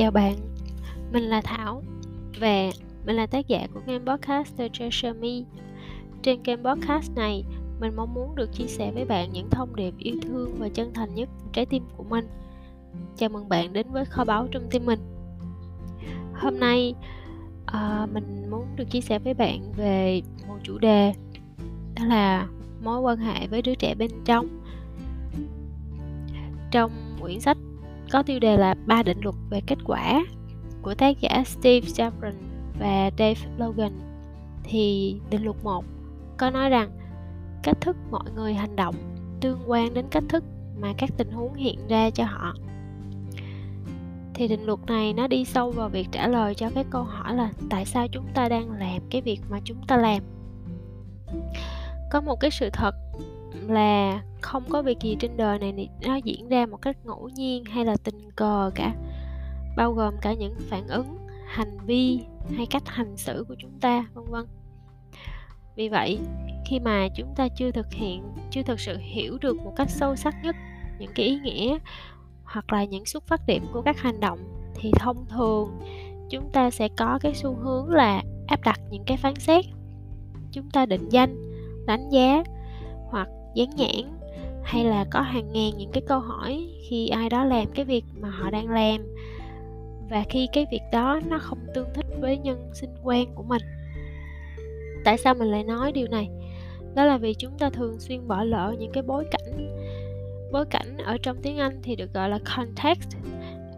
Chào bạn, mình là Thảo và mình là tác giả của kênh podcast The Treasure Me. Trên kênh podcast này, mình mong muốn được chia sẻ với bạn những thông điệp yêu thương và chân thành nhất trái tim của mình. Chào mừng bạn đến với kho báu trong tim mình. Hôm nay, à, mình muốn được chia sẻ với bạn về một chủ đề đó là mối quan hệ với đứa trẻ bên trong. Trong quyển sách có tiêu đề là ba định luật về kết quả của tác giả Steve Chapman và Dave Logan. Thì định luật 1 có nói rằng cách thức mọi người hành động tương quan đến cách thức mà các tình huống hiện ra cho họ. Thì định luật này nó đi sâu vào việc trả lời cho cái câu hỏi là tại sao chúng ta đang làm cái việc mà chúng ta làm. Có một cái sự thật là không có việc gì trên đời này nó diễn ra một cách ngẫu nhiên hay là tình cờ cả. Bao gồm cả những phản ứng, hành vi hay cách hành xử của chúng ta, vân vân. Vì vậy, khi mà chúng ta chưa thực hiện, chưa thực sự hiểu được một cách sâu sắc nhất những cái ý nghĩa hoặc là những xuất phát điểm của các hành động, thì thông thường chúng ta sẽ có cái xu hướng là áp đặt những cái phán xét. Chúng ta định danh, đánh giá dán nhãn hay là có hàng ngàn những cái câu hỏi khi ai đó làm cái việc mà họ đang làm. Và khi cái việc đó nó không tương thích với nhân sinh quan của mình. Tại sao mình lại nói điều này? Đó là vì chúng ta thường xuyên bỏ lỡ những cái bối cảnh. Bối cảnh ở trong tiếng anh thì được gọi là context.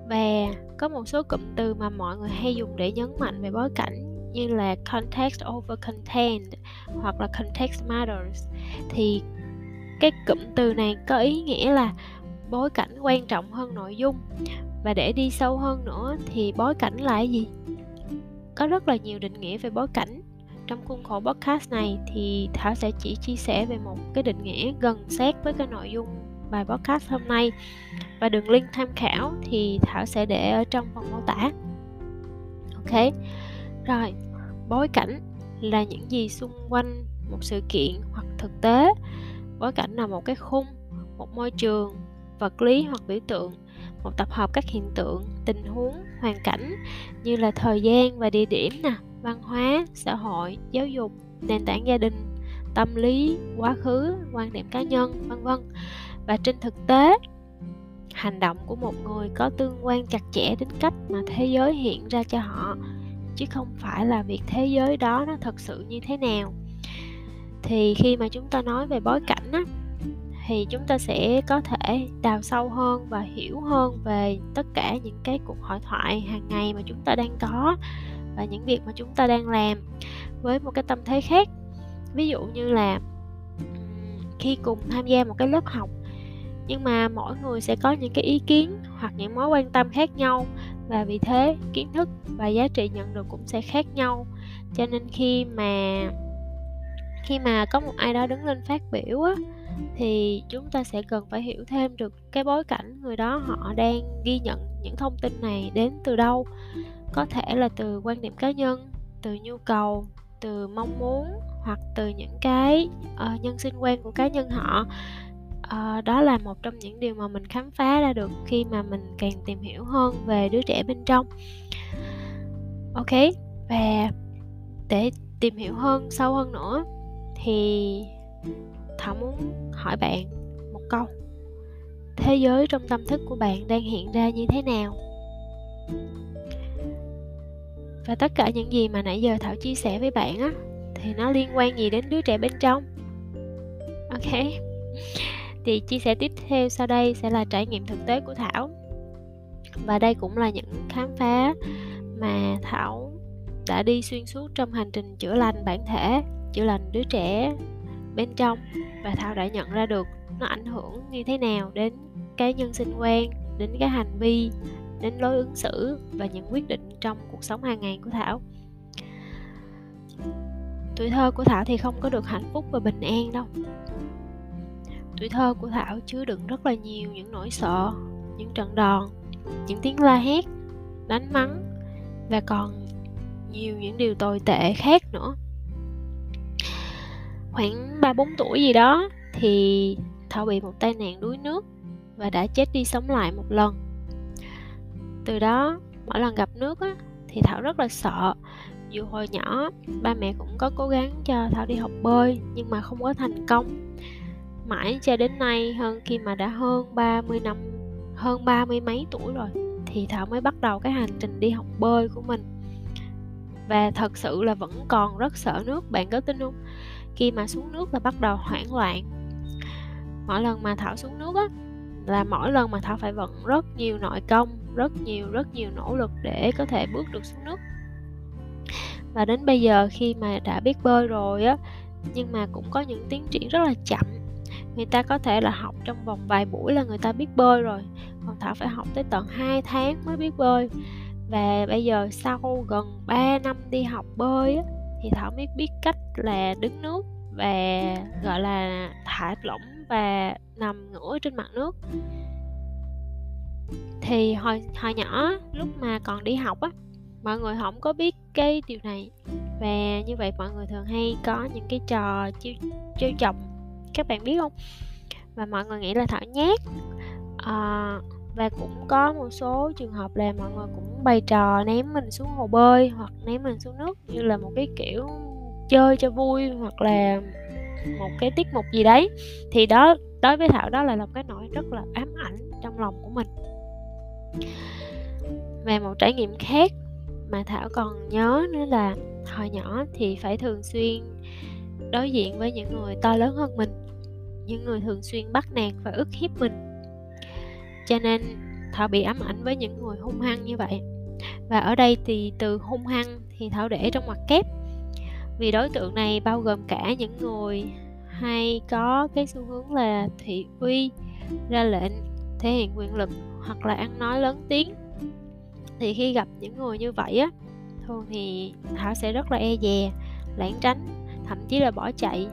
Và có một số cụm từ mà mọi người hay dùng để nhấn mạnh về bối cảnh như là context over content hoặc là context matters. Thì cái cụm từ này có ý nghĩa là bối cảnh quan trọng hơn nội dung. Và để đi sâu hơn nữa thì bối cảnh là gì? Có rất là nhiều định nghĩa về bối cảnh. Trong khuôn khổ podcast này thì thảo sẽ chỉ chia sẻ về một cái định nghĩa gần sát với cái nội dung bài podcast hôm nay. Và đường link tham khảo thì thảo sẽ để ở trong phần mô tả. Ok, rồi. Bối cảnh là những gì xung quanh một sự kiện hoặc thực tế bối cảnh là một cái khung, một môi trường, vật lý hoặc biểu tượng, một tập hợp các hiện tượng, tình huống, hoàn cảnh như là thời gian và địa điểm nè, văn hóa, xã hội, giáo dục, nền tảng gia đình, tâm lý, quá khứ, quan điểm cá nhân, vân vân. Và trên thực tế, hành động của một người có tương quan chặt chẽ đến cách mà thế giới hiện ra cho họ, chứ không phải là việc thế giới đó nó thật sự như thế nào thì khi mà chúng ta nói về bối cảnh á, thì chúng ta sẽ có thể đào sâu hơn và hiểu hơn về tất cả những cái cuộc hội thoại hàng ngày mà chúng ta đang có và những việc mà chúng ta đang làm với một cái tâm thế khác. Ví dụ như là khi cùng tham gia một cái lớp học, nhưng mà mỗi người sẽ có những cái ý kiến hoặc những mối quan tâm khác nhau và vì thế kiến thức và giá trị nhận được cũng sẽ khác nhau. Cho nên khi mà khi mà có một ai đó đứng lên phát biểu á thì chúng ta sẽ cần phải hiểu thêm được cái bối cảnh người đó họ đang ghi nhận những thông tin này đến từ đâu. Có thể là từ quan điểm cá nhân từ nhu cầu từ mong muốn hoặc từ những cái uh, nhân sinh quan của cá nhân họ. Uh, đó là một trong những điều mà mình khám phá ra được khi mà mình càng tìm hiểu hơn về đứa trẻ bên trong. Ok và để tìm hiểu hơn sâu hơn nữa thì thảo muốn hỏi bạn một câu. Thế giới trong tâm thức của bạn đang hiện ra như thế nào? Và tất cả những gì mà nãy giờ thảo chia sẻ với bạn á, thì nó liên quan gì đến đứa trẻ bên trong? Ok. Thì chia sẻ tiếp theo sau đây sẽ là trải nghiệm thực tế của thảo. Và đây cũng là những khám phá mà thảo đã đi xuyên suốt trong hành trình chữa lành bản thể chữa lành đứa trẻ bên trong và thảo đã nhận ra được nó ảnh hưởng như thế nào đến cái nhân sinh quan đến cái hành vi, đến lối ứng xử và những quyết định trong cuộc sống hàng ngày của thảo. Tuổi thơ của thảo thì không có được hạnh phúc và bình an đâu. Tuổi thơ của thảo chứa đựng rất là nhiều những nỗi sợ, những trận đòn, những tiếng la hét, đánh mắng và còn nhiều những điều tồi tệ khác nữa khoảng ba bốn tuổi gì đó thì thảo bị một tai nạn đuối nước và đã chết đi sống lại một lần. Từ đó, mỗi lần gặp nước á, thì thảo rất là sợ. Dù hồi nhỏ, ba mẹ cũng có cố gắng cho thảo đi học bơi, nhưng mà không có thành công. Mãi cho đến nay, hơn khi mà đã hơn 30 năm, hơn ba mươi mấy tuổi rồi, thì thảo mới bắt đầu cái hành trình đi học bơi của mình. Và thật sự là vẫn còn rất sợ nước, bạn có tin không? Khi mà xuống nước là bắt đầu hoảng loạn. Mỗi lần mà thảo xuống nước á là mỗi lần mà thảo phải vận rất nhiều nội công rất nhiều rất nhiều nỗ lực để có thể bước được xuống nước. Và đến bây giờ khi mà đã biết bơi rồi á nhưng mà cũng có những tiến triển rất là chậm. Người ta có thể là học trong vòng vài buổi là người ta biết bơi rồi còn thảo phải học tới tận 2 tháng mới biết bơi. Và bây giờ sau gần 3 năm đi học bơi á, thì thảo mới biết cách là đứng nước và gọi là thả lỏng và nằm ngửa trên mặt nước. Thì hồi hồi nhỏ lúc mà còn đi học á mọi người không có biết cái điều này. Và như vậy mọi người thường hay có những cái trò chiêu chiêu chọc các bạn biết không? Và mọi người nghĩ là thảo nhát. À, và cũng có một số trường hợp là mọi người cũng bày trò ném mình xuống hồ bơi hoặc ném mình xuống nước như là một cái kiểu chơi cho vui hoặc là một cái tiết mục gì đấy. Thì đó, đối với thảo đó là một cái nỗi rất là ám ảnh trong lòng của mình. Về một trải nghiệm khác mà thảo còn nhớ nữa là hồi nhỏ thì phải thường xuyên đối diện với những người to lớn hơn mình, những người thường xuyên bắt nạt và ức hiếp mình. Cho nên thảo bị ám ảnh với những người hung hăng như vậy và ở đây thì từ hung hăng thì thảo để trong ngoặc kép. Vì đối tượng này bao gồm cả những người hay có cái xu hướng là thị uy, ra lệnh, thể hiện quyền lực hoặc là ăn nói lớn tiếng. Thì khi gặp những người như vậy á, thường thì thảo sẽ rất là e dè, lảng tránh, thậm chí là bỏ chạy.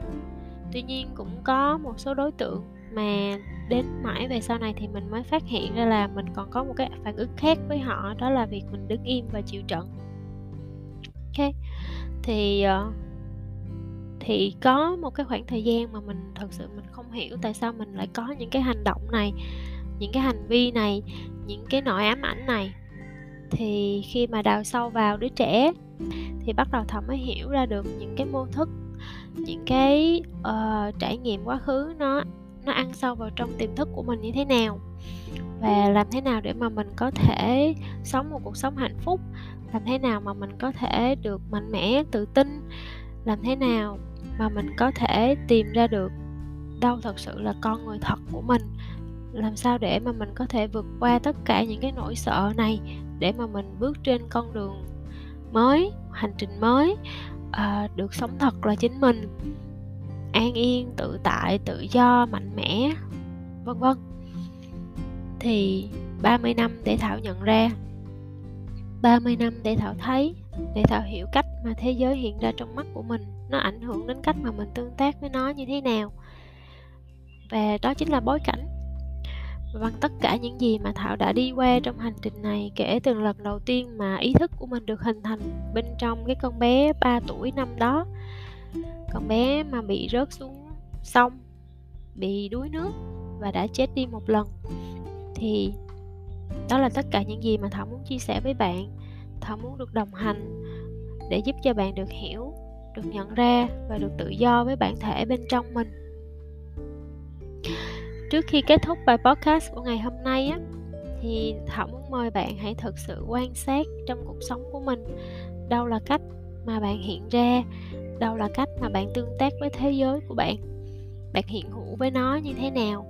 Tuy nhiên cũng có một số đối tượng mà đến mãi về sau này thì mình mới phát hiện ra là mình còn có một cái phản ứng khác với họ đó là việc mình đứng im và chịu trận. Ok thì ờ, thì có một cái khoảng thời gian mà mình thật sự mình không hiểu tại sao mình lại có những cái hành động này những cái hành vi này những cái nỗi ám ảnh này. Thì khi mà đào sâu vào đứa trẻ thì bắt đầu thầm mới hiểu ra được những cái mô thức những cái uh, trải nghiệm quá khứ nó nó ăn sâu vào trong tiềm thức của mình như thế nào và làm thế nào để mà mình có thể sống một cuộc sống hạnh phúc làm thế nào mà mình có thể được mạnh mẽ tự tin làm thế nào mà mình có thể tìm ra được đâu thật sự là con người thật của mình làm sao để mà mình có thể vượt qua tất cả những cái nỗi sợ này để mà mình bước trên con đường mới hành trình mới à, được sống thật là chính mình an yên, tự tại, tự do, mạnh mẽ, vân vân. Thì 30 năm để Thảo nhận ra. 30 năm để Thảo thấy, để Thảo hiểu cách mà thế giới hiện ra trong mắt của mình. Nó ảnh hưởng đến cách mà mình tương tác với nó như thế nào. Và đó chính là bối cảnh. Và bằng tất cả những gì mà Thảo đã đi qua trong hành trình này, kể từ lần đầu tiên mà ý thức của mình được hình thành bên trong cái con bé 3 tuổi năm đó con bé mà bị rớt xuống sông, bị đuối nước và đã chết đi một lần, thì đó là tất cả những gì mà thảo muốn chia sẻ với bạn. Thảo muốn được đồng hành để giúp cho bạn được hiểu, được nhận ra và được tự do với bản thể bên trong mình. Trước khi kết thúc bài podcast của ngày hôm nay á, thì thảo muốn mời bạn hãy thực sự quan sát trong cuộc sống của mình. Đâu là cách mà bạn hiện ra đâu là cách mà bạn tương tác với thế giới của bạn. Bạn hiện hữu với nó như thế nào?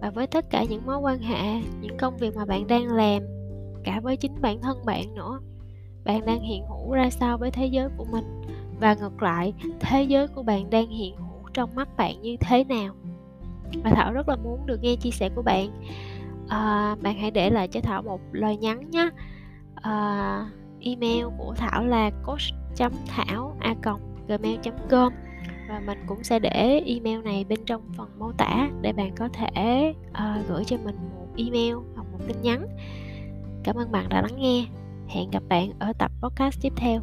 Và với tất cả những mối quan hệ những công việc mà bạn đang làm cả với chính bản thân bạn nữa bạn đang hiện hữu ra sao với thế giới của mình? Và ngược lại thế giới của bạn đang hiện hữu trong mắt bạn như thế nào? Và thảo rất là muốn được nghe chia sẻ của bạn. À, bạn hãy để lại cho thảo một lời nhắn nhé. À, email của thảo là coach thảo a gmail.com và mình cũng sẽ để email này bên trong phần mô tả để bạn có thể uh, gửi cho mình một email hoặc một tin nhắn. Cảm ơn bạn đã lắng nghe. Hẹn gặp bạn ở tập podcast tiếp theo.